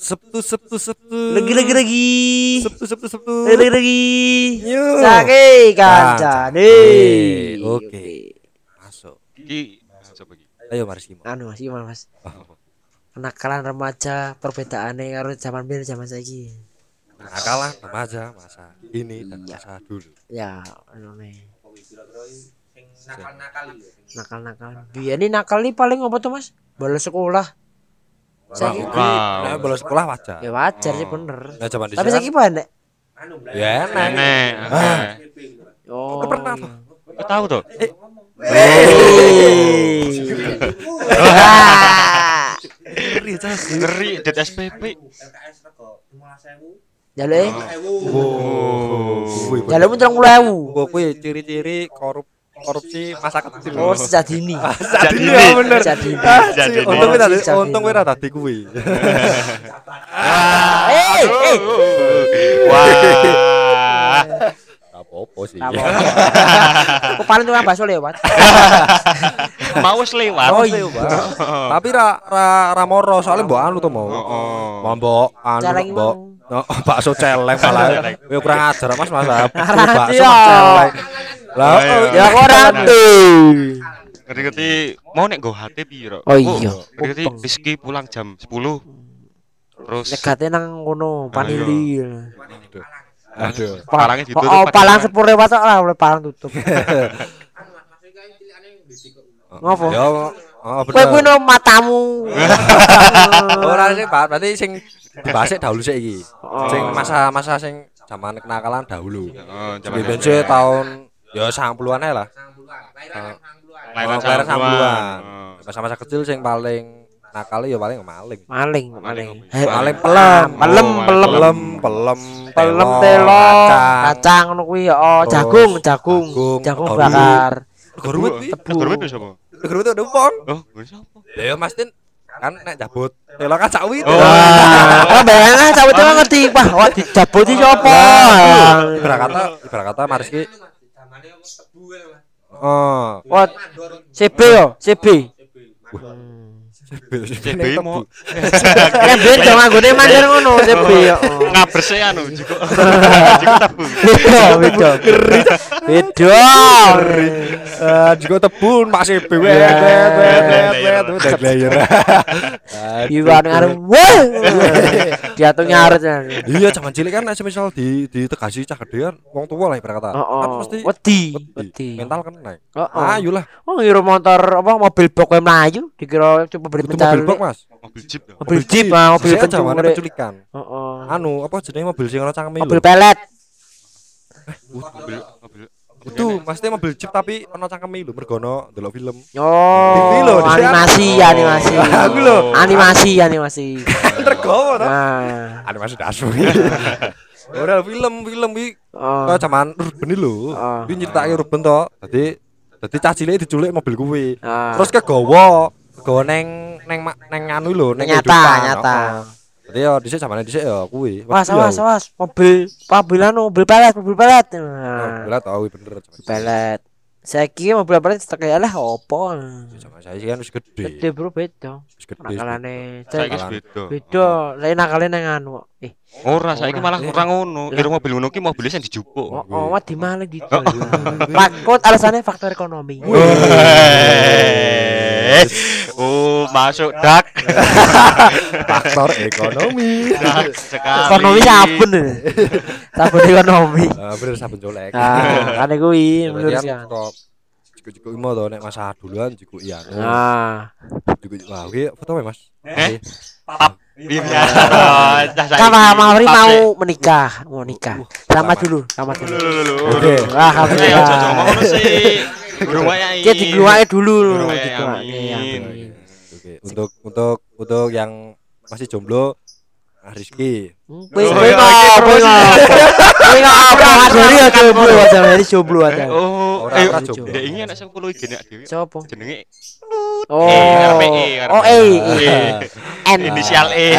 Sabtu Sabtu Sabtu. Lagi lagi lagi. Sabtu Sabtu Sabtu. Lagi lagi. Yuk. Sake kancane. Eh, Oke. Masuk. Iki coba iki. Ayo Mas Kimo. Anu Mas, gimana Mas? Oh. Kenakalan remaja perbedaannya karo zaman biyen zaman saiki. Nakalan remaja masa ini dan masa dulu. Ya, anu nih. Nakal-nakal. Biyen ini nakal nih paling apa tuh Mas? Bolos sekolah. Saiki Wow. Nah, bolos sekolah wajar. ya wajar sih bener. Nah, zaman di Tapi saiki pandek. ya enak. Nenek. Ah. Oh. pernah. Kau tahu tuh? Wah. Ngeri, Cas. Ngeri det SPP. Jaluk e. Oh. Wih, Jalukmu 30.000. Gua kuwi ciri-ciri korup korupsi masa kecil. Oh, sejak dini. Jadi Jadi, ya bener. Sejak dini. Untung kita Oh, sejak untung dini. kita tadi kuwi. Eh, eh. Wah. Apa-apa sih. Apa? Kok paling tukang bakso lewat. Mau lewat. Oh iya. Tapi ra ra ra moro soalnya mbok anu to mau. Oh. Mau mbok anu mbok. No, bakso celeng malah. Yo kurang ajar Mas Mas. Bakso celeng. Lah, Ayo. oh, Ya kok ora tuh. Ngerti-ngerti mau nek nggo hati piro? Oh iya. Ngerti. Rizky pulang jam 10. Terus Negate nang kono panili. Aduh. palangnya ditutup. Oh, palang sepur lewat tok lah oleh palang tutup. Ngopo? Yo, oh Kowe kuwi bener. no matamu. Ora sih, Pak. Berarti sing dibahas dahulu sih iki. Oh. Sing masa-masa sing zaman kenakalan dahulu. Oh, Jadi zaman bensin tahun ya 90-an ae lah. Lahiran Oh, lahiran 90-an. 90-an. Oh. Masa-masa kecil sing paling nakal ya paling maling. Maling, Maling maling. Heh, Maling pelem. pelem, Oh, pelem. Pelem, pelem, Pelem telor, telo, kacang. ngono kuwi ya. Oh, jagung, jagung. jagung, bakar. Pi. Tebu. Tebu itu sapa? Rego ruwet udah pon. Oh, sapa? Ya Mas Tin kan nek jabut telo kacak wit. Oh. Wah, bayangnya cawet itu ngerti, Wah, wah dijabuti sapa? Ibarat kata, ibarat kata Mariski. Oh, Wah, CB yo, CB. CB mau Kan ben dong anggone mandar ngono CB yo. ngabrese anu juga. Juga tebu. Beda, beda. Beda. Eh, juga tebun Ya. wet udah player. Iwan ngarep. Wah. Diatung nyaret. Iya, zaman cilik kan nek misal di di tegasi cah gede kan wong tua lah ibarat kata. Kan Oh, mesti wedi, mental kena. Oh, oh. Ayo lah. Oh, ngira motor apa mobil box kowe mlayu dikira coba beri Itu mencari. mobil box, Mas. Mobil jeep. ya? Mobil jeep, ah, mobil penculikan. Heeh. Anu, apa jenenge mobil sing ono cangkeme Mobil pelet. Mobil mobil. Itu maksudnya mobil jeep tapi ono cangkeme lho mergo ono ndelok film. Oh, TV lho, animasi, animasi. Aku lho. Animasi, animasi. Tergowo to. Nah. Animasi dasu. Ora film film iki Oh. zaman urban lho. Oh. Iki nyeritake urban to. Dadi dadi cah cilik diculik mobil kuwi. Ah. Terus kegawa, kegawa neng neng neng anu lho, neng nyata, nyata. Oh. Jadi ya dhisik zamane dhisik ya kuwi. Wah, ya. awas, awas. Mobil, mobil anu, mobil pelet, mobil pelet. Oh, Nah, Bila tau bener. pelet. Saya kira mobil pelet tak kayak lah opo. Sama saya sih kan wis gede. Gede bro beda. Wis gede. Nakalane. Nakalan. wis beda. Beda. Lain nakalane nang anu. Eh, Ora, saiki malah kurang ngono. Kira mobil ngono ki mobilnya sing dijupuk. oh, oh di malah gitu. Takut alasannya faktor ekonomi. Weh. Oh, masuk dak. Faktor ekonomi. Ekonomi sabun. Sabun ekonomi. Ah, bener sabun colek. Ah, kan kuwi menurut kok jiku-jiku imo to nek masa duluan jiku iya. Nah, Jiku wah kuwi foto wae, Mas. Eh? Pap. Iya. sama Mawri mau menikah, mau nikah. Selamat dulu, selamat dulu. Oke. Wah, Eh, alhamdulillah. Rumahnya Kita dikeluarin dulu, dikeluarin. amin. amin. Oke, untuk untuk untuk yang masih jomblo Rizky. Kowe Oh, kowe iya, oke, Kowe ngapa? Dari ya jomblo aja, dari jomblo aja. Oh, Ora, eh, ora jomblo. Dek ini anak 10 iki nek dhewe. Siapa? Jenenge Oh, E, ngarepe E, oh E, E. N, inisial E.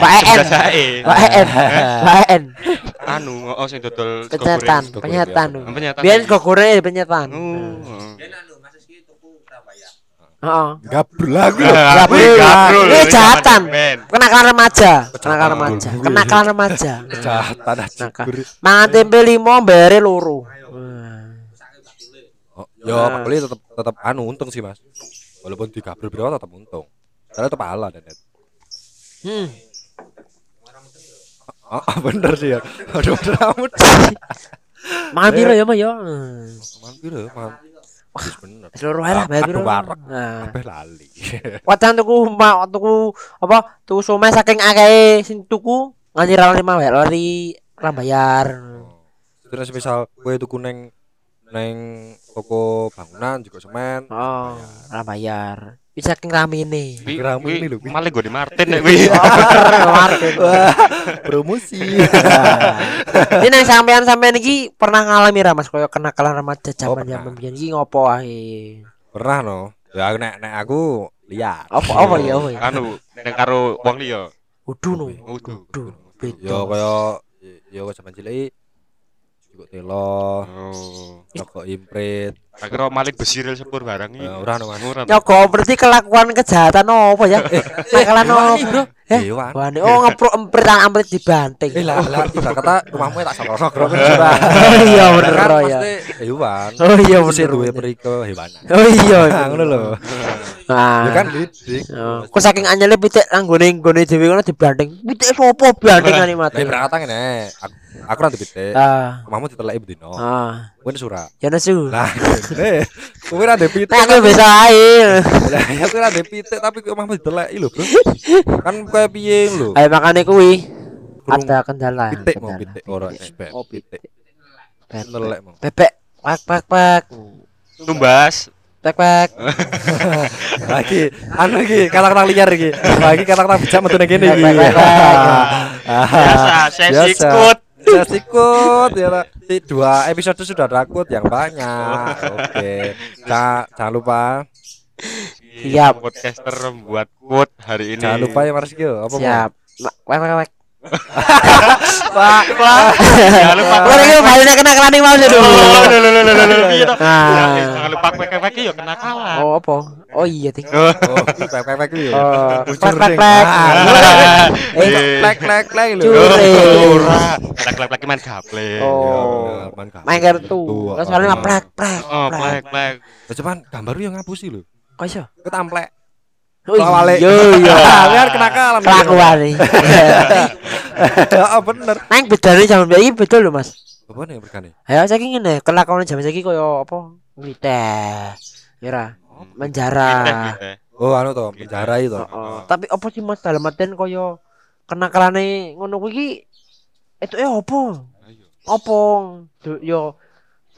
Pak En, E. Pak En, Pak En. Anu, oh sing dodol Penyetan, penyetan. Kok goreng penyetan. Heeh. Gabrul aku lho. Gabrul. Ini kejahatan. Men. Kenakalan remaja, kenakalan remaja, kenakalan remaja. Kejahatan aja. Nakal. Mangan tempe limo loro. Wah. Oh, yo Pak Beli tetep tetep anu untung sih Mas. Walaupun di gabrul biro tetep untung. Karena tetep ala dan Hmm. Oh, oh, bener sih ya. Aduh, rambut. Mangan piro ya, Mas ya? Hmm. Man piro, man. Wis bener. Seluruh ae lah bayar piro. Aduh, warak. Nah. Kabeh lali. Wajan tuku mak tuku apa? Tuku somai saking akeh sing tuku nganti ra lima wae lari ra bayar. Terus misal kowe tuku neng neng toko bangunan juga semen. Oh, ra bayar. Bisa saking ramene. Wi- Kira wi- ini lho. Malah gue di Martin nek wi. Market. Promosi. Ini nang sampean-sampean iki pernah ngalami ra Mas koyo kenakalan remaja zaman-zaman biyen iki ngopo ae? Pernah no. Ya aku nek nek aku lihat. Apa apa ya apa ya? Anu nek karo wong liya. Udu no. Udu. Beda. Yo kaya yo zaman cilik juga telo, Oh. rokok imprit. Tak kira malik besiril sepur barang iki. Ya, ora no Mas. Ora. Nyoko berarti kelakuan kejahatan apa ya? Nakalan Hewan, apa, Bro? Eh, Hewan. Wani, oh ngepro emprit tangan emprit dibanting. Eh lah lah kata rumahmu tak sokro-sokro kan Oh iya bener Kan oh, ya. hewan. Oh iya bener. duwe bener. periko hewanan. Oh iya. Nah, ngono lho. Nah, Ya kan didik. Oh, Kok saking anyele pitik nang gone nggone dhewe ngono dibanting. Pitik sopo bandingane mati. Lah berkata ngene, aku aku nanti pitik. Ah. Omahmu diteleki bedino. Ah. Kowe sura. Ya nesu. Lah, ngene. Kowe ra ndek pitik. Aku bisa ae. Lah, ya kowe ra ndek pitik tapi kowe omahmu diteleki lho, Bro. Kan kowe piye lho? Ayo makane kuwi ada kendala. Pitik mau pitik ora expert. Oh, pitik. Nelek mau. Bebek. Pak pak pak. Tumbas. Pak pak. Lagi anu iki kata-kata liar iki. Lagi kata-kata bijak metu ning kene iki. Baik. Biasa, saya Biasa. Saya sikut ya. Di dua episode sudah ada quote yang banyak. Oke. Jangan, jangan lupa Siap. Podcaster membuat quote hari ini. jangan lupa ya Mas Gio. Apa? Siap. Wek wek wek. Pak, Pak. Jangan lupa. Ora iki balene kena kelani mau Oh, dulu. lho, lho, lho, lho, lho? Ah. Jangan lupa kwek-kwek ya kena kalah. Oh apa? Oh iya ting. Oh, pek pek pek iki. Oh, Ucur plek plek ring. plek. Ah. Eh, plek lho. Curi. Ora. Lek-lek main gaple. Oh. Ya, main kartu. Main kartu. Kartu, Kan soalnya apa. plek plek. Oh, plek plek. Ya, Cuman gambar yang ngapusi lho. Kok iso? Ketamplek. Oh Awale. iya iya. Biar kenakalan. Kelakuan nih. Ya bener. Nang bedane zaman biyen iki beda lho Mas. Apa nih berkane? Ayo saiki ngene, kelakuan zaman saiki koyo apa? Ngiteh. Ya ra. Menjara. Oh anu to, penjara itu. Heeh. Tapi apa sih Mas dalam artian koyo kenakalane ngono kuwi iki itu eh. Apa? Du- Yo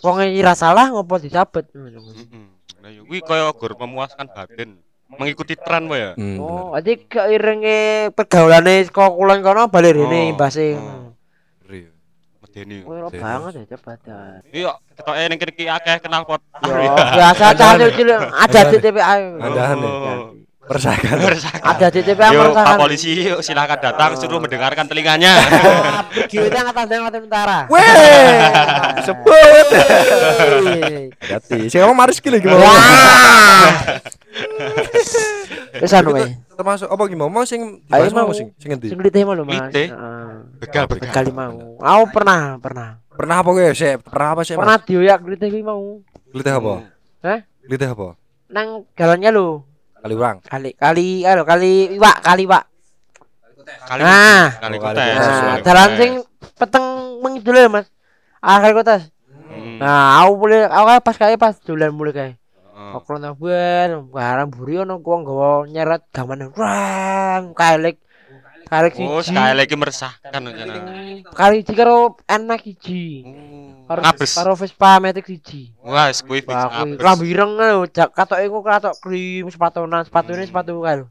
wong ira salah ngopo dicabut. Heeh. Nah, yo kuwi kaya gur memuaskan batin. Mengikuti tren wae ya. Hmm, Oh, jadi keiringe pergaulane saka kulon kono bali Oh, rene imbase. oh. bener. Medeni. Kowe ora Serius. banget ya cepatan. Iya, ketoke ning kene iki akeh kenal pot. Biasa cah cilik ada di TPA. Andahan. Oh. Persakan. Ada di TPA Yo, Pak polisi yuk, silakan datang suruh mendengarkan telinganya. Kita ngatas dan ngatas tentara. Weh, sebut. Hati. Sing ngomong maris lho gimana? Wis anu wae. Termasuk apa gimana? Mau sing Ayo dibahas mau sing sing ngendi? Sing klite mau lho Mas. Begal, begal. Kali mau. Aku pernah, pernah. Pernah apa kowe? Sik, pernah apa sih? Pernah dioyak klite kuwi mau. Glitih apa? Hah? Glitih apa? Nang jalannya lho. Kali urang. Kali kali alo kali iwak kali iwak. Kali Nah. kali Oh, kali kutes. Nah, kali jalan sing peteng mengidul ya, Mas. Akhir kota. Hmm. Nah, aku mulai aku pas kae pas dolan mulai kae. Oh. Nang ben, barang buri ono wong gawa nyeret gaman rang kaelik. Kaelik Oh, siji. sekali lagi meresahkan rencana. Kali iki karo enak siji. Karo Ngabes. karo Vespa Matic siji. Wah, kuwi fix kuwi ngabes. rambireng lho, jak katoke ku katok krim sepatunan, sepatune sepatu kae lho.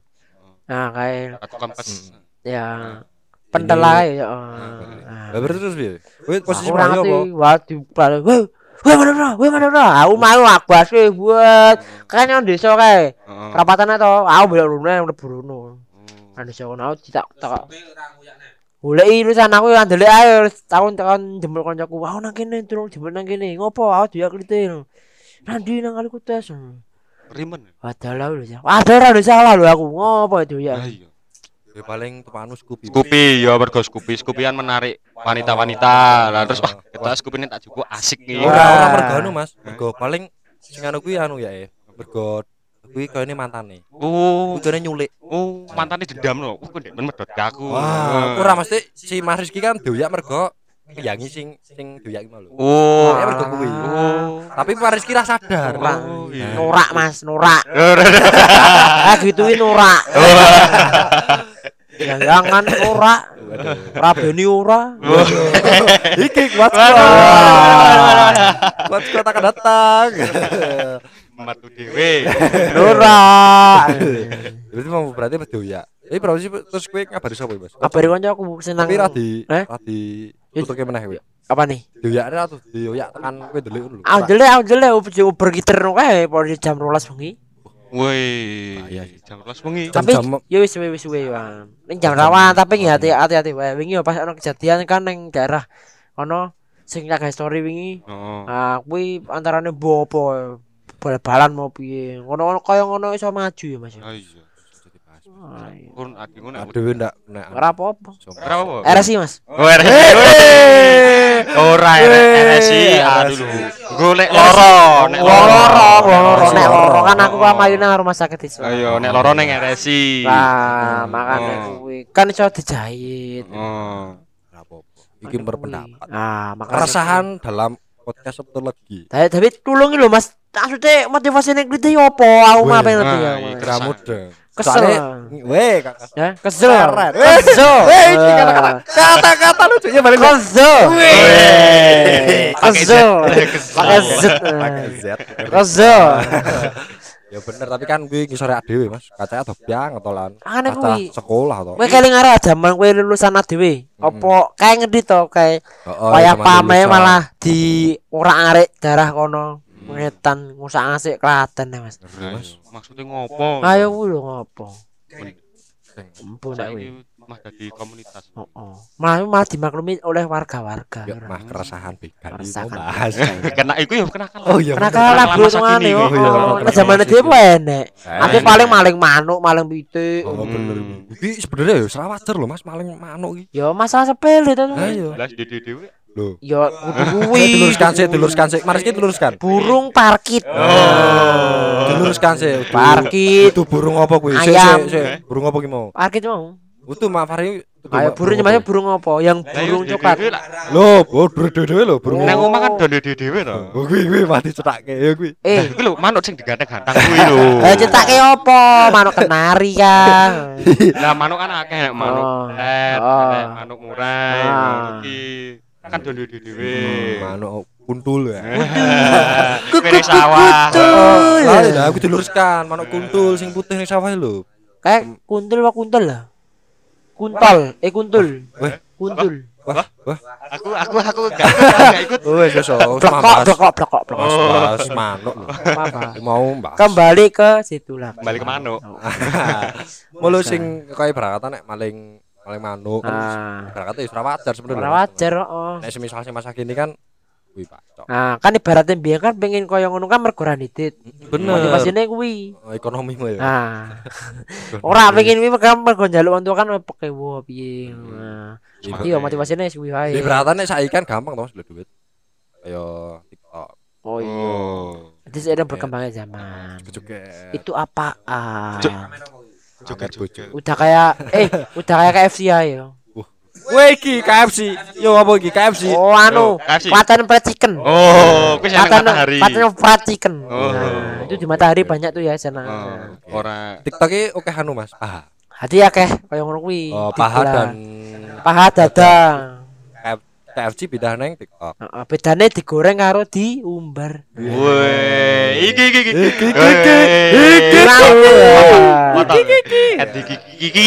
Nah, kae Atau kempes. ya pentel ae ya. Lah Nah. berarti terus piye? Kowe posisi ngerti, apa? wah di weh mana bro, weh mana bro, aku mau aku asli buat kan yang desa kae, rapatan to, aku belok rune mlebu rono. Nang desa kono aku ditak tak. Golek urusan aku yang ndelek ae tahun-tahun jempol kancaku, aku nang kene turun jempol nang kene, ngopo aku dia klite. Nanti nang kali kutes. Rimen. Wadah lho ya. Ada salah lho aku. Ngopo itu ya? Iya. Ya paling tepanu Scoopy. Scoopy ya mergo Scoopy, Scoopy kan menarik wanita-wanita. Lah terus wah, kita Scoopy ini tak cukup asik nih. Ora ora mergo anu Mas. Mergo paling sing anu kuwi anu ya eh. Mergo kuwi kayane mantane. Oh, Kuwi kayane nyulik. oh, mantannya dendam loh. Wah, ndek men medot ke aku. Wah, ora mesti si Mas Rizky kan doyak mergo yangi sing sing doyak iki mau lho. Oh, Ya, mergo kuwi. Oh. Tapi Mas Rizky ra sadar. Oh, iya. Norak Mas, norak. Ora. Ah gituin norak. Ya jangan. Ora beni ora. Iki kuat Kuat kuat akan datang. Matu dhewe. Norak. Berarti mau berarti Mas doyak. Eh berapa sih terus kowe ngabari sapa Mas? Kabari kanca aku seneng. Tapi ra di Eh? ra di tutuke meneh kowe. Apa nih? Doyak ra tuh doyak tekan kowe ndelik ngono lho. Ah jelek, ah jelek uber giterno kae pada jam 12 bengi. Woi, jam 12 wengi. Tapi yo wis wis suwe Bang. Ning jam rawan tapi hati hati-hati wae. Wingi pas ono kejadian kan ning daerah ono sing nyagah story wingi. Oh. Ah kuwi antarane bopo bal-balan mau piye. Ngono-ngono kaya ngono iso maju ya Mas. Ah iya. Ah, iya. Adi ngono. Aduh ndak nek. Ora apa-apa. Ora apa? RSI Mas. Oh, RSI. Ora RSI. Aduh lho. Golek loro, nek Loro, loro. loro, nek loro kan aku Loro. kamayu nang rumah sakit Islam. Ayo nek loro ning RSI. Nah, makane Oh. kuwi kan iso dijahit. Oh. Ora apa-apa. Iki berpendapat. Ah, makane Keresahan dalam podcast lagi. Tapi tapi tulungi lho Mas. Maksudnya motivasi nek krite yo apa? Aku mah pengen ngerti ya. ah, Mas. Dong. Kesel. Weh. Ya, kesel. Kesel. Weh, iki kata-kata kata-kata lucunya balik. Kesel. Z. Kesel. Pakai Z. Pakai Z. Kesel. Ya bener, tapi kan gue ngisore dhewe, Mas. Kacanya ada biang tolan. Aneh kuwi. sekolah to. Kowe keling arah jaman kowe lulusan dhewe. Apa kae ngerti to kae Heeh, kaya zaman pame malah di ora arek darah kono. Ngetan ngusak asik Klaten ya, Mas. Ayo, Maksudnya ngopo? Ayo lho ngopo? Empun nek kuwi. Saiki mah dadi komunitas. Heeh. Malah malah dimaklumi oleh warga-warga. Ya, mah keresahan begal bahas. Kena iku ya kenakalan. Oh iya. Kena kalah kini, yo. oh iya, kenakalan zaman dhewe ku enek. Aku Enak. paling maling manuk, maling pitik. Oh bener. Hmm. Iki sebenarnya ya salah wajar lho Mas, maling manuk iki. Yo masalah sepele to. Ayo. Lah dede dhewe. Lho. Yo kudu kuwi. diluruskan sih, diluruskan sih. Mari kita diluruskan. Burung parkit. Oh. Diluruskan sih. Itu- Parkit. Itu burung apa kuwi? Sik, Ayam. sik, sik. Burung apa ki mau? Parkit mau. Itu Mak itu Ayo burung namanya burung apa? Yang burung Lah, coklat. lah. Lho, oh, burung dhewe lho, burung. Nang omah kan do dede dhewe to. Oh, kuwi kuwi mati cetake ya kuwi. Eh, Iku lho manuk sing diganteng-ganteng kuwi lho. eh cetake apa? Manuk kenari kan. Lah manuk kan akeh manuk. Oh. Eh, Oh. manuk murai, Ah. manuk iki kan do dede dhewe. Manuk kuntul ya. Kene sawah. Kuntul. Lah, lah aku diluruskan, manuk kuntul sing putih ning sawah lho. Kayak kuntul apa kuntul lah? Kuntol, eh kuntul. Weh. Kuntul. Wah, wah. Aku aku aku gak gak ikut. Wes wes. Blokok, bahas- blokok, blokok, blokok. bahas manuk lho. Apa? Mau mbak. Kembali ke situ lah. Balik ke manuk. Mulu sing kaya berakatan nek maling maling manuk kan Ah. berakatan ya wajar sebenarnya. Ora wajar, oh. Nek semisal sing masa kini kan wih Pak. Cok. Nah, kan ibaratnya biar kan pengen koyo ngono kan mergo ra didit. Bener. Motivasine kuwi. Oh, ekonomi mu ya. Nah, ora pengen kuwi mergo mergo njaluk untuk kan peke wo piye. Nah, iya motivasine kuwi wae. Nek saiki kan gampang to Mas duit. Kayak TikTok, Oh iya. Oh. Jadi seiring berkembangnya zaman. Itu apaan? Joget-joget. Udah kayak eh udah kayak KFC ya. Wih iki KFC. Yo apa iki KFC? Oh anu, Oh, paten fried chicken. Oh, kuwi sing Paten matahari. paten fried chicken. Oh. Nah, itu di matahari banyak tuh ya sana. Oh, ora TikTok iki oke anu Mas. Paha. Hati ya keh koyo ngono kuwi. Oh, paha dan paha dada. KFC beda neng TikTok. Heeh, bedane digoreng karo diumbar. Woi, iki iki iki. Iki, iki, iki. Ya. Eh, iki iki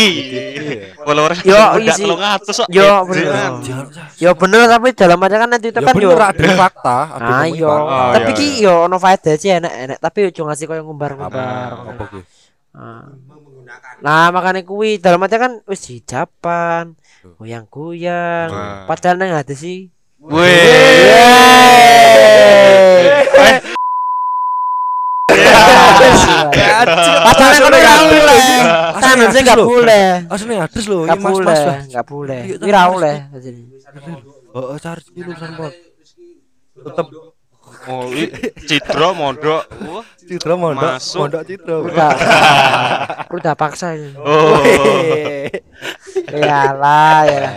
iki. Followers Yo, isi. 300 kok. Yo, Eh, bener. Ya tapi dalam aja kan nanti itu Ya kan yo. ada fakta, ada Ah iya. Oh, tapi iya, ki iya. yo ono faedah sih enak-enak, tapi yo ngasih koyo ngumbar-ngumbar. Apa ki? Ah. Nah, makanya kuwi dalam aja kan wis dijapan, goyang-goyang. Padahal nang ada sih. Yeay. Padahal Asli kalau nggak nggak boleh. Tangan nggak saya nggak boleh. boleh. Asli adres lho, Nggak iki Mas Mas. boleh, Mas. nggak boleh. Wira tapi oleh. Heeh, cari iki lulusan pol. Tetep Oh, i- Cidro mondok. Citra mondok, Masuk. mondok Citra. Udah, udah paksa ini. Oh. Iyalah, ya.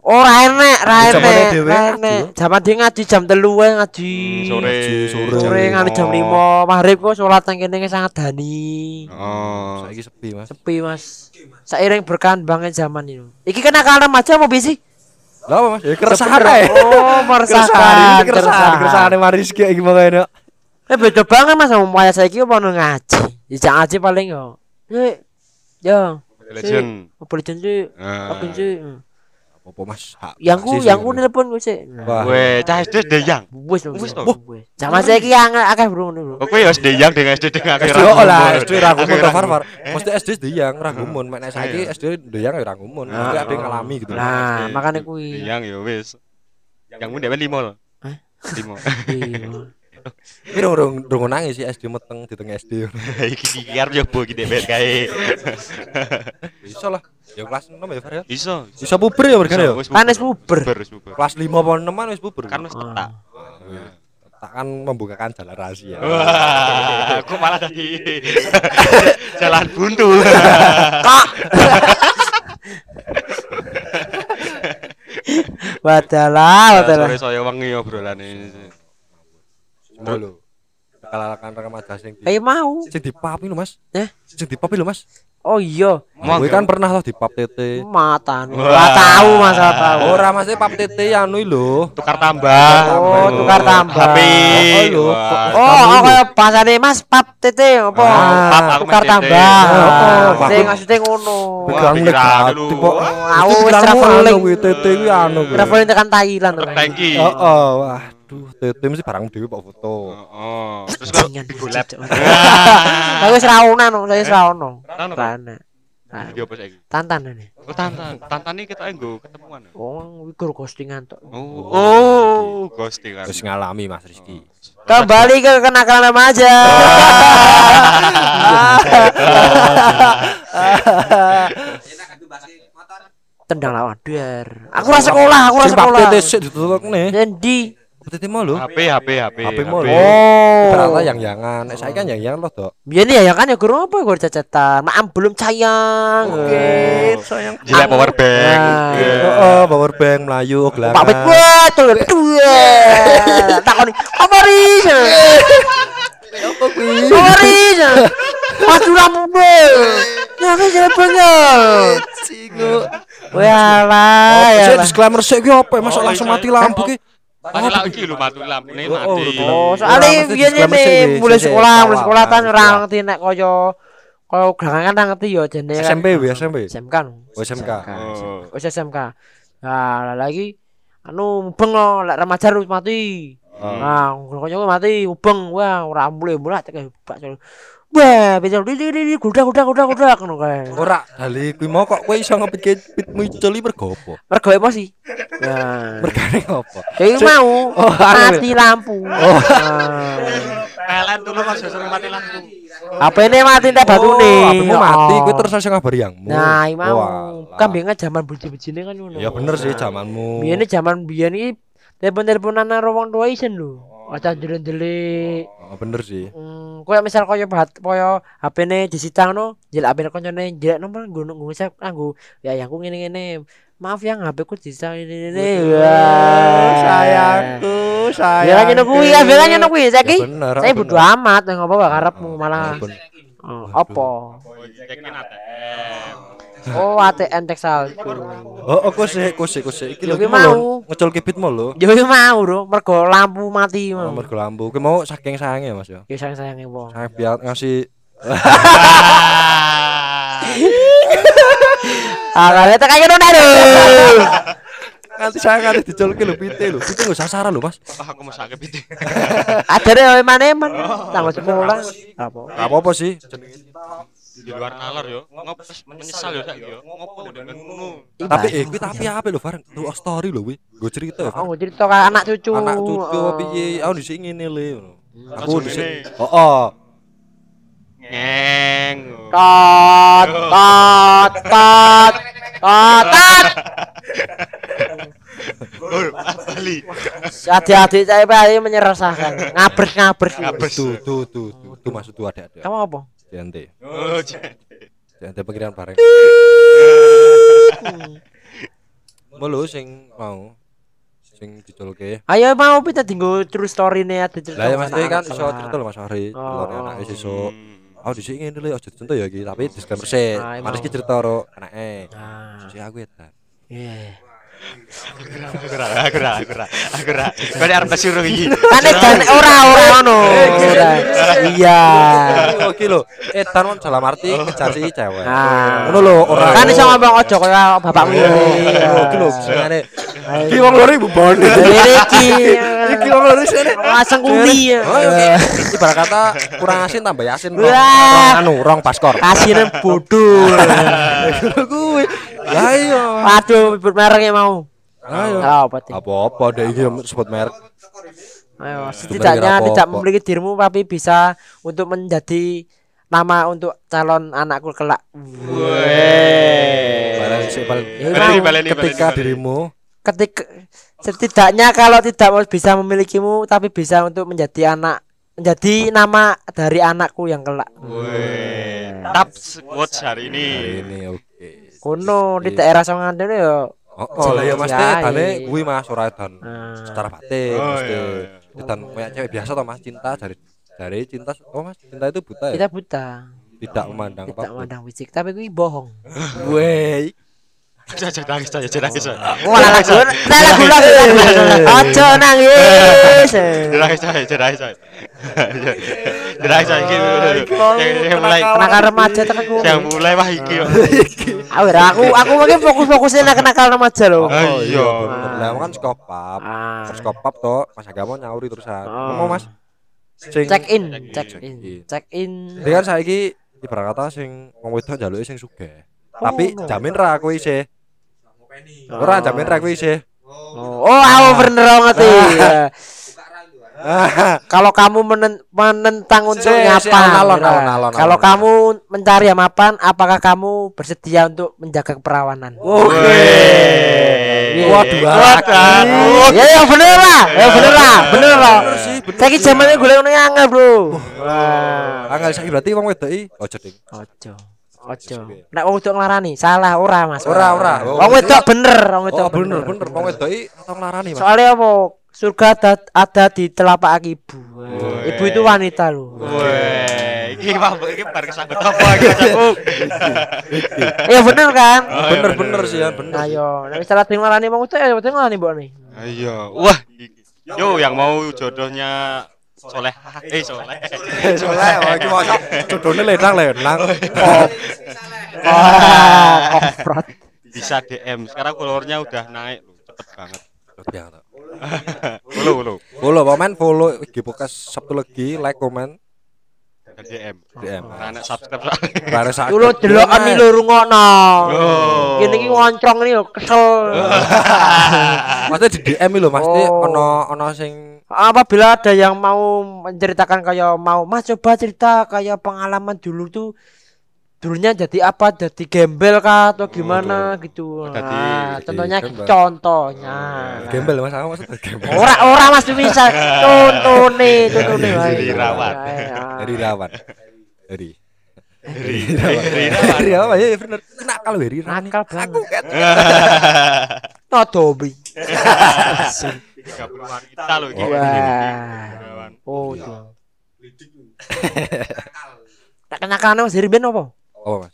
Oh, enek, ra Di zamane enek, ra ngaji, dia ngaji jam 3 wae ngaji. Hmm, sore. sore. Sore nganti jam 5. Maghrib kok salat nang kene sangat dani. Oh. Saiki sepi, Mas. Sepi, Mas. Seiring berkembangnya zaman ini. Iki kena kalau remaja mau bisi? Lah apa, Mas? Ya keresahan ae. Oh, meresahkan, Keresahan, keresahan, keresahan Mariski iki makane. Eh beda banget Mas sama saya saiki apa nang ngaji. Ya ngaji paling yo. Eh, yo. Legend. Apa legend sih? Ah. Apa sih? Apa, Mas? Yang ku, yang ku nelpon gue sih. Wah. Weh, cah SD deyang. Wis wis. Wis. Zaman saiki yang akeh bro ngono. Oh, kowe ya SD yang dengan SD dengan SD oh lah, SD ra gumun to Farfar. Mesti SD Deyang ra gumun, mek nek saiki SD Deyang ya ra gumun. Mesti ada yang ngalami gitu. Nah, makanya kuwi. Yang ya wis. Yang mu dhewe limo lho. Hah? Limo. Rong rong rong nangis sih SD meteng di tengah SD. Iki iki arep yo bo iki dhewe kae. Bisa lah. Ya kelas 6 ya Far ya. Iso. Bisa puber ya berkene ya. Kan wis puber. Kelas 5 apa 6 an wis puber. Kan wis tetak. tak kan membukakan jalan rahasia. Wah, kok malah tadi jalan buntu. Kak. Wadalah, wadalah. Sore saya wengi obrolane. Semua lho. Kalahkan remaja sing di Kayak mau. sing dipapi lho Mas. Eh? Sing dipapi lho Mas. Oh iya, Kowe kan pernah loh dipap tete. mata. Wah. Ora tahu masalah tahu. Ora Mas pap tete anu lho. tukar tambah. Oh, tukar tambah. HP. Oh, lho. Wah. Oh, oh kayak bahasane Mas pap tete apa? Ah, pap, tukar Mas Tete. tambah. Ah, Oh, sing aku- maksudnya ngono. Wah, pikiran negatif kok. Aku wis traveling. tete kuwi anu. Traveling tekan Thailand tuh. Tangki. Waduh, tete mesti barang dhewe pak foto. Oh, terus Jangan digolep. Aku ra ono, saya wis ra ono. Ra ono, Ra ono. Nah, Video apa saiki? Tantan ini. Oh, tantan. Tantan iki kita nggo ketemuan. Oh, wih gur ghostingan tok. Oh, oh, ghosting kan. Wis ngalami Mas Rizky. Kembali ke kenakalan remaja. Tendang lawan biar. Aku rasa sekolah, aku rasa sekolah. sik ditutupne. Dendi. Pap tete mau lho. HP, HP, HP. HP mau lho. Oh. Ternyata yang yangan. Nek saiki kan yang yang loh, Dok. Biar nih ya kan ya guru apa gue cecetan. Maaf belum sayang. Oke, sayang. Gila power bank. Nah. Iya. Heeh, power bank melayu gelangan. Pak Bet betul. Dua. Takoni. Apa ris? Apa kuwi? Maju lampu be. Ya kan jadi banget. Cingu. Wah Oh, ya. disclaimer sik ki apa? Masa Oh, langsung iya. mati lampu ki? Mati lagi lho mati lampu ini Oh, mati. oh, mesti biyen wis, mulai sekolah, mulai sekolah awal, ora ngerti nek kaya kaya gelangan kan ngerti ya jenenge. SMP wi SMP. SMK. Oh, SMK. Oh. SMK. Nah, lagi anu mubeng lo lek remaja harus mati. Oh. Nah, kaya mati ubeng wah ora mulai mulai cek bak. Wah, betul di di di gudak gudak gudak gudak ngono kae. Ora, dali kuwi mau kok kowe iso ngepikir pit muncul iki mergo apa? Mergo emosi. Nah, Mergane apa? kayak mau Oh, anu. mati lampu. Oh. Kalian dulu Mas sering mati lampu. Apa ini mati tak batu Oh, nih? HP-mu mati, kowe terus iso ngabari yangmu. Nah, mau kan biyen kan zaman buji-bujine kan ngono. Ya bener sih zamanmu. Biyen zaman biyen iki telepon-teleponan nang wong tua isen lho. Aja ndelik-ndelik. Oh, bener sih. Hmm, koyo misal koyo bahat koyo HP-ne disita ngono, jelek HP-ne koncone jelek nomor nggo nggo save nggo ya yangku ngene-ngene. Maaf yang HP ku disita ini ini. Wah, sayangku, Ya kan ngono kuwi, ya ngono kuwi saiki. Ya Saya bener. bodo amat ngopo wae karepmu malah. Oh, apa? Oh, cekin ATM. Oh, ATM tek saldo. Oh, oh kusik, kusik, kusik. Iki lho Yo, iki ki mau lho, mau. ngecul kipit mau lho. Yo yo mau, Bro. Mergo lampu mati Oh, mau. mergo lampu. Kuwi mau saking sayangnya Mas ya. Ya sayang-sayange wong. Saya biar ngasih Ah, kalian tekan ngono lho. nanti saya nganti diculke lho pite lho. Pite lho sasaran lho Mas. Wah, aku mau sakit itu. Adare eman-eman. Tanggal sekolah. Apa? Gak apa-apa sih. Di luar nalar yo. Ngopo menyesal yo saiki yo. Ngopo dengan ngono. Tapi eh kuwi tapi apa lho Fareng? Lu story lho kuwi. Gue cerita ya. Oh, cerita ke anak cucu. Anak cucu Oh. piye? Aku dhisik ngene le. Aku dhisik. Oh, oh. Ngeng. Tot tot tot tot Bali. Adik-adik saya menyerahkan. Ngabres ngabres. Ngabres. Tuh, tuh, tuh, tuh, maksud tuh ada ada. Kamu apa? Jangan Oh, j- jangan pikiran bareng. Mulu sing mau sing diculke. Ayo mau kita tinggal true story nih ada cerita. Lah ya Mas Teh kan iso cerita Mas Fahri. Oh, Lone oh. anake sesuk. Hmm. Aku dhisik ngene lho aja dicontoh ya iki, tapi disclaimer sik. Ah. Mari iki cerita ro anake. Nah, Si aku edan. iya. Aku ra, aku ra, aku ra, aku ra. Kau ini arep suruh iki. Kan edan ora ora ngono. Ora. Iya. Oh iki lho, edan kan dalam arti kejar si cewek. Nah. Ngono lho, ora. Kan iso ngomong ojo kaya bapakmu Iya, iki lho senengane. Iki wong loro ibu bone. Iki. Iki wong loro sene. Langsung kuwi. Oh, oke. Ibarat kata kurang asin tambah yasin. Rong, anu, rong paskor. Kasine bodoh. Kuwi. Lah iya. Waduh, nyebut mereknya mau. Ayo. Apa sih? Apa-apa deh iki sebut merek. Ayo, setidaknya tidak memiliki dirimu tapi bisa untuk menjadi nama untuk calon anakku kelak. Ya, baleni, ketika dirimu Ketika setidaknya kalau tidak mau bisa memilikimu tapi bisa untuk menjadi anak menjadi nama dari anakku yang kelak. Weh, tap quotes hari ini. hari ini oke. Kono di daerah Songan itu ya. Oh, oh lah ya Mas Teh, edane kuwi Mas ora edan Nah, secara batin Oh, Mas Teh. iya, iya. Edan kayak cewek biasa toh Mas cinta dari dari cinta oh Mas cinta itu buta ya? kita buta, Tidak memandang tidak memandang fisik, tapi gue bohong. Wey. Jangan nangis aja, jangan nangis aja. Wah, lagu, saya lagu lagu. Ojo nangis. Nangis aja, jangan nangis aja. Nangis aja. Yang mulai, Kenakal remaja tekan gue. yang mulai wah iki. Aku aku aku mungkin fokus-fokusin nak kenakal remaja loh. Oh, iya. Lah kan skopap. Ah. Skopap toh Mas Agamo nyauri terusan. Oh. Ngomong Mas. Check in, check in, check in. Dia kan saiki ibarat kata sing wong wedok njaluke sing sugih. Tapi no. jamin ra kowe isih. Ora jamin ra kowe isih. Oh, oh aku bener ngerti. Ya. Kalau kamu menen- menentang untuk alon, alon, kalau kamu mencari mapan, apakah kamu bersedia untuk menjaga keperawanan? Weh. Wah, dua Wadah. lagi. Ya ya bener lah, ya bener lah, bener lah. Sih, Saiki sih. zamannya gue ngono angel, Bro. Angel saiki berarti wong wedok iki ojo ding. Ojo. Ojo. Nek wong wedok nglarani, salah ora, Mas. Ora, ora. Wong wedok bener, wong wedok Oh bener bener wong wedok iki nglarani Mas. Soalnya apa? Surga ada, ada di telapak ibu. Ibu itu wanita loh. Weh, iki mah iki bar kesambet apa iki Cakuk? Ya bener kan? Oh, iya, Bener bener. bener sih ya bener. Ayo, nek salah ting larani wong wedok ya wedok nglarani mbok nih. Ayo. Wah. Yo yang mau jodohnya soleh eh soleh Soleh wah iki masa jodone lenang-lenang. Wah, koprot. bisa DM sekarang followernya udah naik loh cepet banget Ya, follow follow Follow komen follow IG podcast Sabtu lagi like komen DM DM. Anak subscribe. Bare sak. Dulu delokan iki lho rungokno. Oh. Kene iki ngoncong nih kesel. Maksudnya di DM lho Mas, Ti, Oh. ono ono sing Apabila ada yang mau menceritakan kayak mau Mas coba cerita kayak pengalaman dulu tuh dulunya jadi apa jadi gembel kah atau gimana gitu jadi- nah, jadi contohnya gembel. contohnya gembel Mas, aku maksudnya gembel. ora ora mas bisa contohnya contohnya wae. Dari rawan. Ya. Dari rawan. Dari Ri- Dari apa ya bener. Nakal Ri. nakal banget Aku kan. no dobi 30 wanita loh iki. wah oh itu tak kenakan mas Hirben apa Oh Mas.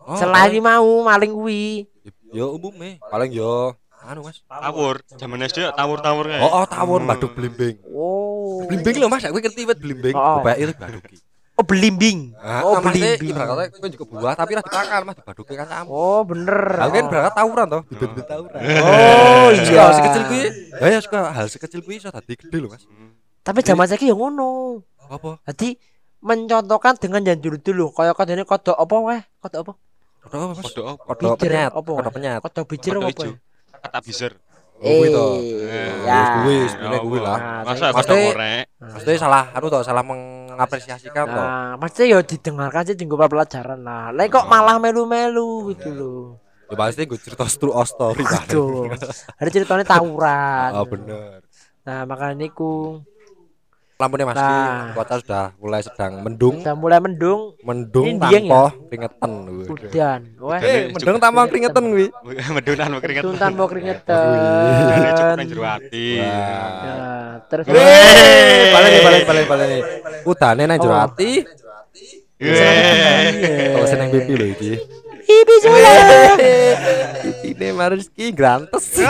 Oh, selain mau maling kuwi yo umumnya paling yo anu Mas. tawur zaman SD ya tawur-tawur kayak Oh, oh tawon baduk blimbing. oh Blimbing lho Mas, aku ngerti wet blimbing. Oh. Bapak itu baduk. Oh belimbing Ah, oh oh maksudnya belimbing ibaratnya kowe juga buah tapi ra dipakan Mas dibaduke kan kamu. oh bener Aku kan berangkat tawuran toh, bibit-bibit tawuran. oh iya hal sekecil kuwi. Ya ya suka hal sekecil kuwi iso dadi gede lho Mas. tapi zaman saiki ya ngono Apa? Jadi mencontohkan dengan yang dulu-dulu kayak kodene kodok apa weh? Kodok apa? Kodok apa Mas? Kodok? Kodok Bijir penyat. apa? Kodok penyat. Kodok bijir apa? kata biser Oh, kuwi to. Eh, Ya, kuwi sebenarnya kuwi lah. Nah, masa Mas, kodok korek Maksudnya salah anu toh, salah meng mengapresiasikan toh. Nah, pasti ya didengarkan sih tinggal pelajaran lah. Lah kok malah melu-melu gitu loh. Ya pasti gue cerita true story. Aduh. Ada ceritanya tawuran. Oh bener. Nah, makanya niku Lampunya Mas Nah. Sudah mulai sedang mendung, udah mulai mendung mendung tanpa keringetan. Waduh. hujan. Wah, Eh, mendung tanpa keringetan kuwi. Mau Dane cukup keringetan. nang jero ati. Wah. Ya, terus Weh, balen balen balen balen. Udane nang jero Oh. Iya. Kalau seneng pipi lho iki. Ibi sebelah. Ini Mariski grantes.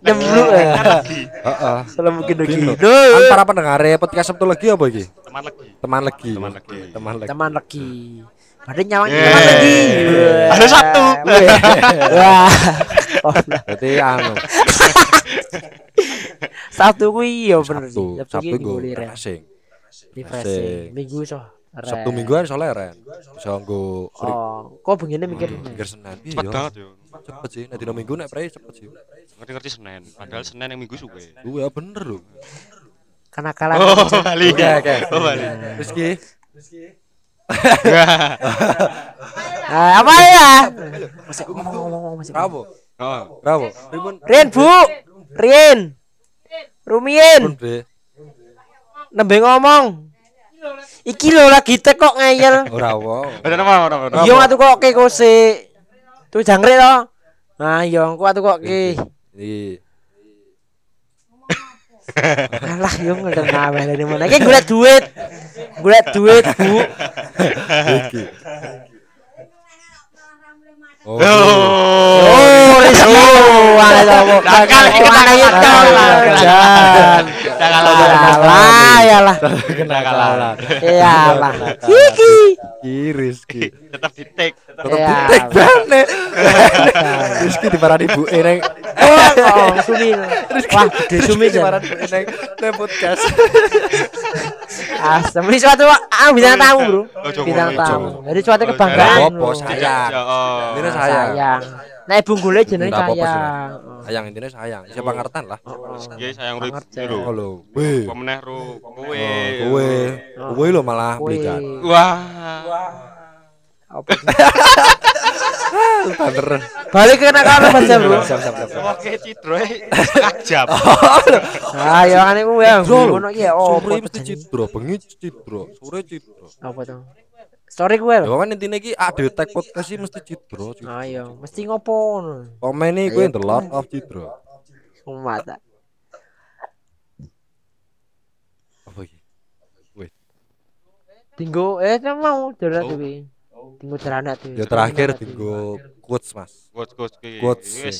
Ya. Heeh. Salah mungkin lagi. Gino. Duh. Kan para pendengar podcast Sabtu lagi apa iki? Teman lagi. Teman lagi. Teman lagi. Teman lagi. Teman lagi. Padahal nyawang teman lagi. Ada Sabtu. Wah. Oh, Berarti anu Sabtu kuwi ya bener Sabtu. gue liren. refreshing. Refreshing. Minggu so. Sabtu mingguan soalnya ren. Bisa nggo. Oh, kok begini mikir. Pikir Senin. Cepet Iya. banget yo. Cepet sih. Nek dino minggu nek prei cepet sih. Ngerti-ngerti Senin. Padahal Senin yang Minggu suwe. Iya bener lho. Karena kalah. Oh, balik. Oke oke. Oh, balik. Rizky. Ah, apa ya? Masih ngomong-ngomong masih. Bravo. Oh. Bravo. Rien, Bu. Rien. Rumien. Nembe ngomong. Iki lho lagi tek kok ngeyel. Ora. Ada nama nama nama. Iya atu kok ke kose. Tuh jangkrik to. Nah, iya aku atu kok ke. Iki. Alah yo ngeldeng ngawel ini mana. Iki golek duit. Golek duit, Bu. Iki. Oh. Oh, Rizky. Wah, tahu. Nakal, Oh, kita anak itu. nakal. Jangan. Alah, ya lah. Kenakalan. Ya lah. Iki. Iki Rizky. Tetap di take. Tetep Ya. ditek banget. Rizky diparani Bu Eneng. Oh, kok sumil. Wah, gede sumil diparani Bu Eneng nang podcast. Asem ini suatu ah bintang tamu, Bro. Bintang tamu. Jadi suatu Oh, kebanggaan. Apa lho. sayang. Oh. Ini sayang. Sayang. Nah, ibu gule jenenge sayang. Sayang intinya sayang. Siapa ngertan lah. Iya sayang Iya lho. Lho. Weh. Pemeneh Ru. Kowe. Kowe. Kowe lho malah Kowe. belikan. Wah. Apa? Banter. Balik ke nakal baca, Bro. Siap siap siap. Oke Cidro setengah jam. Ah, ya kan iku ya. Ngono iki ya. Oh, Sore mesti cidro, bengi cidro, sore cidro. Apa tuh? Story gue Ya kan intine iki ade tag podcast iki mesti cidro. cidro. Ah, iya, mesti ngopo ngono. Komen iki kuwi the lot of cidro. Mata. Apa iki? Tinggo eh kan mau Oh. dewe. Tinggo jalan dewe. Ya terakhir tinggo quotes Mas. Quotes quotes ki. Quotes. Wis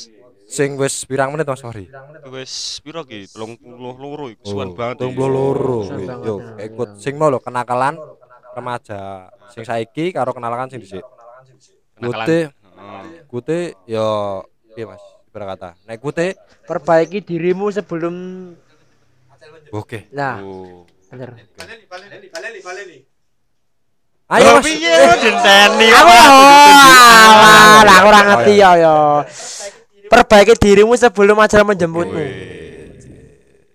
Sing wis pirang menit Mas sorry. wis piro ki? 32 iki. Oh, Suwan banget. iki. 32 loro. Suwan banget, Yo, ya. kayak quotes sing mau lho kenakalan remaja sing saiki karo kenalan sing dhisik. Kute, kute yo piye Mas? Berkata. Nek kute Perbaiki dirimu sebelum oke. nah, Oh. bener. Ayo Mas. piye dinteni Aku ora ngerti ya ya. Perbaiki dirimu sebelum ajal menjemputmu.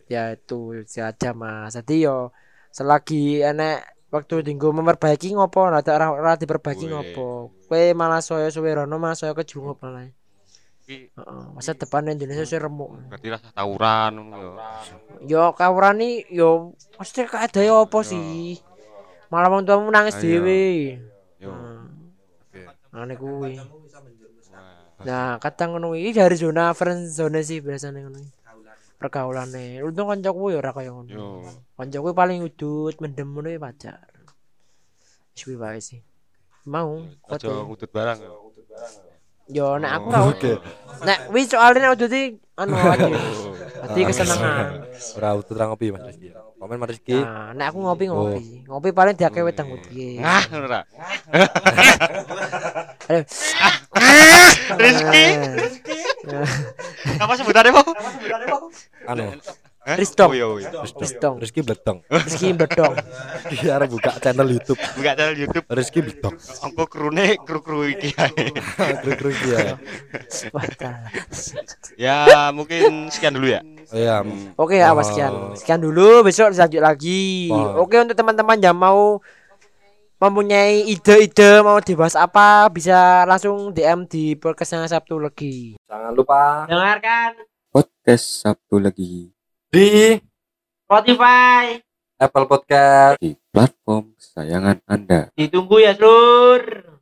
Ya itu saja Mas. Jadi yo selagi enek waktu dinggo memperbaiki ngopo ora ora diperbaiki ngopo. Kowe malah saya suwe rono malah saya kejungup malah. Iki Heeh, masa depan Indonesia sih remuk. berarti rasa tawuran ngono yo. Yo kawuran ni yo mesti kaedahe apa sih? Malah wong tuamu nangis Ayo. dhewe. Yo. Oke. Ane kuwi. Wah. Nah, kadang ngono iki dari zona friend zone sih biasanya ngono. Pergaulane. Untung kancaku ya ora kaya ngono. Yo. Kancaku paling udut mendem ngono ya pacar. Wis kuwi wae sih. Mau Aja ngutut barang. yo. Yo nek aku ora udut. Nek wis soalnya nek udut iki anu aja. Dadi kesenengan. Ora utut ra ngopi Mas Rizky. Komen Mas Rizky. Nah, nek aku ngopi ngopi. Ngopi paling diake wedang putih. Ah, ngono ra. Aduh. Rizky. Nah. Apa sebutannya, Po? Anu. Hah? Risdong. Oh iya iya. Risdong. Rizky Bledong Rizky Bedong. dia harus buka channel YouTube Buka channel YouTube. Rizky Bledong Engko krune kru-kru iki ae. kru-kru Wah, salah. Ya, mungkin sekian dulu ya. iya Oke, awas Oh. sekian. Sekian dulu, besok lanjut lagi. Oh. Oke, untuk teman-teman yang mau mempunyai ide-ide mau dibahas apa bisa langsung DM di podcastnya Sabtu lagi. jangan lupa Dengarkan podcast Sabtu lagi di Spotify. Apple Podcast di platform kesayangan Anda. Ditunggu ya, Sur.